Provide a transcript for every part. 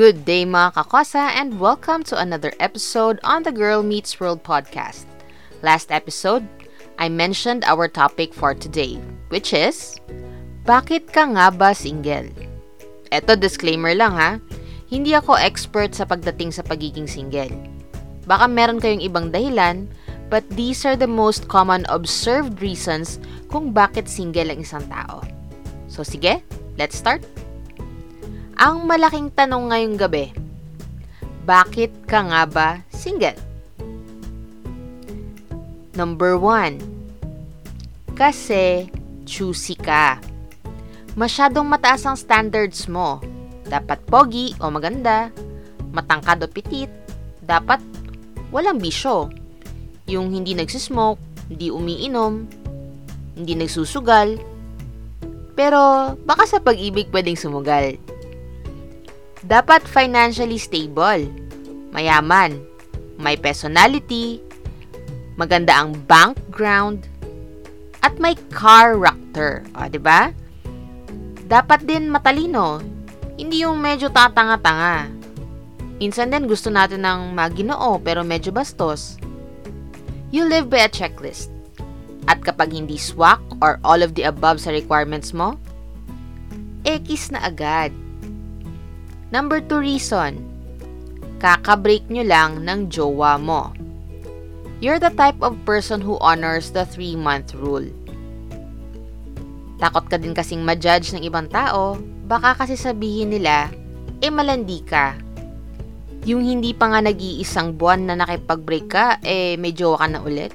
Good day mga kakosa and welcome to another episode on the Girl Meets World podcast. Last episode, I mentioned our topic for today, which is, Bakit ka nga ba single? Eto disclaimer lang ha, hindi ako expert sa pagdating sa pagiging single. Baka meron kayong ibang dahilan, but these are the most common observed reasons kung bakit single ang isang tao. So sige, let's start! Ang malaking tanong ngayong gabi, bakit ka nga ba single? Number one, kasi choosy ka. Masyadong mataas ang standards mo. Dapat pogi o maganda, matangkad o pitit, dapat walang bisyo. Yung hindi nagsismoke, hindi umiinom, hindi nagsusugal, pero baka sa pag-ibig pwedeng sumugal. Dapat financially stable, mayaman, may personality, maganda ang background, at may character. O, di ba? Dapat din matalino, hindi yung medyo tatanga-tanga. Minsan din gusto natin ng maginoo pero medyo bastos. You live by a checklist. At kapag hindi swak or all of the above sa requirements mo, X na agad. Number 2 reason, kakabreak nyo lang ng jowa mo. You're the type of person who honors the 3-month rule. Takot ka din kasing ma-judge ng ibang tao, baka kasi sabihin nila, eh malandi ka. Yung hindi pa nga nag-iisang buwan na nakipag-break ka, eh may jowa ka na ulit.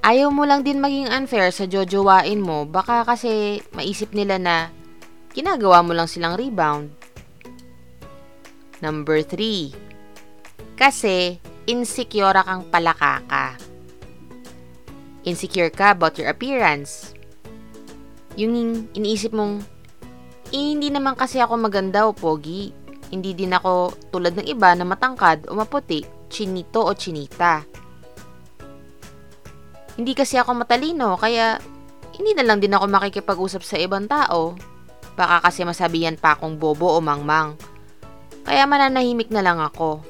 Ayaw mo lang din maging unfair sa jojowain mo, baka kasi maisip nila na ginagawa mo lang silang rebound. Number 3. Kasi, insecure kang palaka ka. Insecure ka about your appearance. Yung iniisip mong, eh, hindi naman kasi ako maganda o pogi. Hindi din ako tulad ng iba na matangkad o maputi, chinito o chinita. Hindi kasi ako matalino, kaya hindi na lang din ako makikipag-usap sa ibang tao Baka kasi masabihan pa akong bobo o mangmang. Kaya mananahimik na lang ako.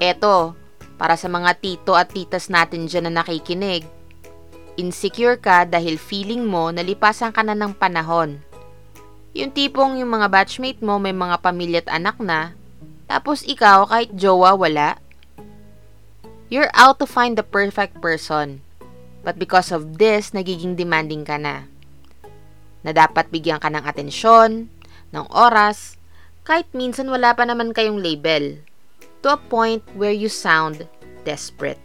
Eto, para sa mga tito at titas natin dyan na nakikinig. Insecure ka dahil feeling mo nalipasan ka na ng panahon. Yung tipong yung mga batchmate mo may mga pamilya at anak na, tapos ikaw kahit jowa wala. You're out to find the perfect person. But because of this, nagiging demanding ka na na dapat bigyan ka ng atensyon, ng oras, kahit minsan wala pa naman kayong label, to a point where you sound desperate.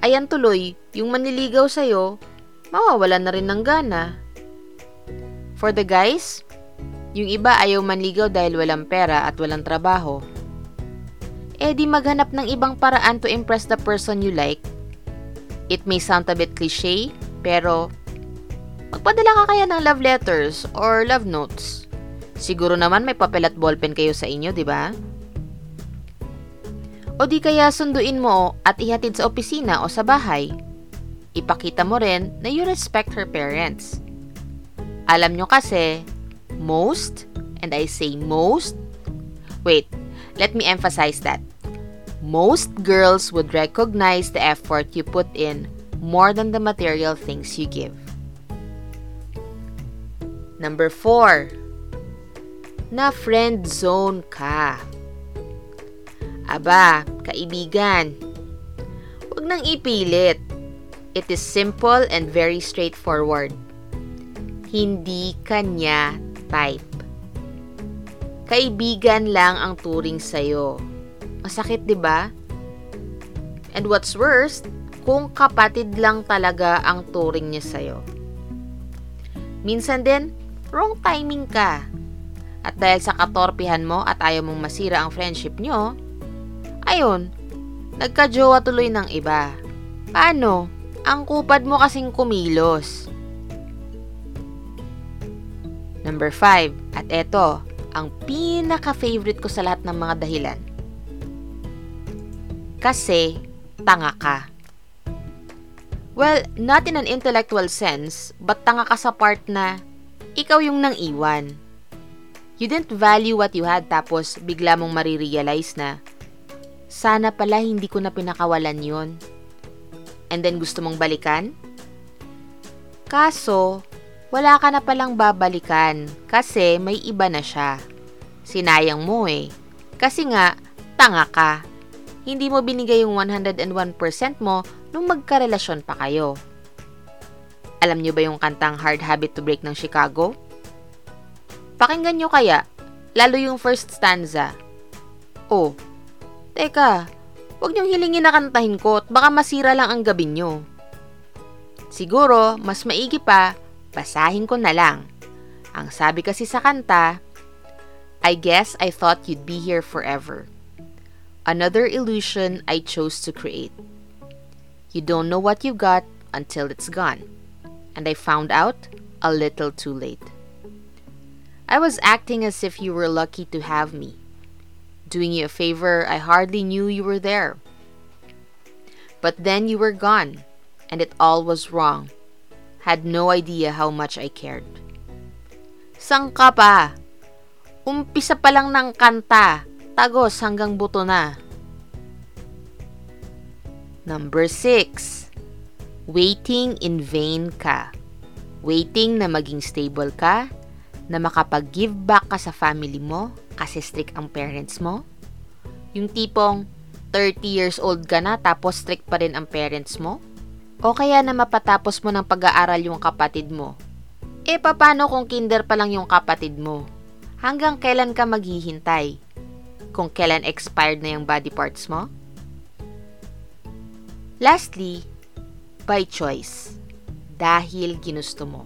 Ayan tuloy, yung manliligaw sa'yo, mawawala na rin ng gana. For the guys, yung iba ayaw manligaw dahil walang pera at walang trabaho. Eh di maghanap ng ibang paraan to impress the person you like. It may sound a bit cliche, pero Magpadala ka kaya ng love letters or love notes. Siguro naman may papel at ballpen kayo sa inyo, di ba? O di kaya sunduin mo at ihatid sa opisina o sa bahay. Ipakita mo rin na you respect her parents. Alam nyo kasi, most, and I say most, wait, let me emphasize that. Most girls would recognize the effort you put in more than the material things you give. Number 4. Na friend zone ka. Aba, kaibigan. Huwag nang ipilit. It is simple and very straightforward. Hindi kanya type. Kaibigan lang ang turing sa'yo. Masakit, di ba? And what's worse, kung kapatid lang talaga ang turing niya sa'yo. Minsan din, wrong timing ka. At dahil sa katorpihan mo at ayaw mong masira ang friendship nyo, ayun, nagka-jowa tuloy ng iba. Paano? Ang kupad mo kasing kumilos. Number 5. At eto, ang pinaka-favorite ko sa lahat ng mga dahilan. Kasi, tanga ka. Well, not in an intellectual sense, but tanga ka sa part na ikaw yung nang iwan. You didn't value what you had tapos bigla mong marirealize na sana pala hindi ko na pinakawalan yon. And then gusto mong balikan? Kaso, wala ka na palang babalikan kasi may iba na siya. Sinayang mo eh. Kasi nga, tanga ka. Hindi mo binigay yung 101% mo nung magkarelasyon pa kayo. Alam niyo ba yung kantang Hard Habit to Break ng Chicago? Pakinggan nyo kaya, lalo yung first stanza. Oh, teka, huwag niyong hilingin na kantahin ko at baka masira lang ang gabi nyo. Siguro, mas maigi pa, basahin ko na lang. Ang sabi kasi sa kanta, I guess I thought you'd be here forever. Another illusion I chose to create. You don't know what you got until it's gone. And I found out a little too late. I was acting as if you were lucky to have me. Doing you a favor I hardly knew you were there. But then you were gone, and it all was wrong. Had no idea how much I cared. Sang ka pa? Umpisa pa lang ng kanta, tagos hanggang buto na. Number 6. Waiting in vain ka. Waiting na maging stable ka na makapag-give back ka sa family mo kasi strict ang parents mo? Yung tipong 30 years old ka na tapos strict pa rin ang parents mo? O kaya na mapatapos mo ng pag-aaral yung kapatid mo? E papano kung kinder pa lang yung kapatid mo? Hanggang kailan ka maghihintay? Kung kailan expired na yung body parts mo? Lastly, by choice. Dahil ginusto mo.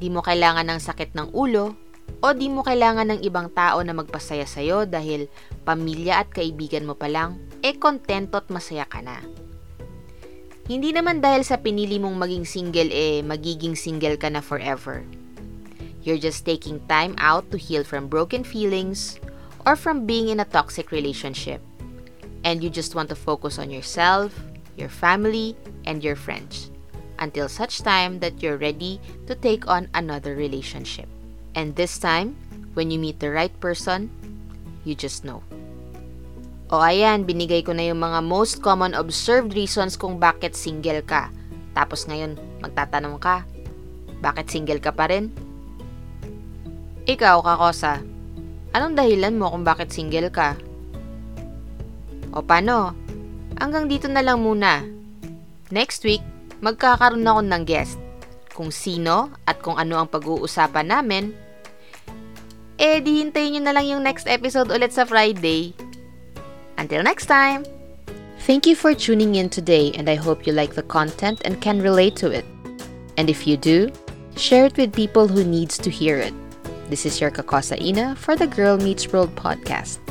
Di mo kailangan ng sakit ng ulo o di mo kailangan ng ibang tao na magpasaya sa'yo dahil pamilya at kaibigan mo pa lang, e eh kontento at masaya ka na. Hindi naman dahil sa pinili mong maging single eh magiging single ka na forever. You're just taking time out to heal from broken feelings or from being in a toxic relationship. And you just want to focus on yourself, your family, and your friends until such time that you're ready to take on another relationship. And this time, when you meet the right person, you just know. O ayan, binigay ko na yung mga most common observed reasons kung bakit single ka. Tapos ngayon, magtatanong ka, bakit single ka pa rin? Ikaw, Kakosa, anong dahilan mo kung bakit single ka? O paano? Hanggang dito na lang muna. Next week, magkakaroon ako ng guest. Kung sino at kung ano ang pag-uusapan namin, eh di hintayin nyo na lang yung next episode ulit sa Friday. Until next time! Thank you for tuning in today and I hope you like the content and can relate to it. And if you do, share it with people who needs to hear it. This is your Kakosa Ina for the Girl Meets World podcast.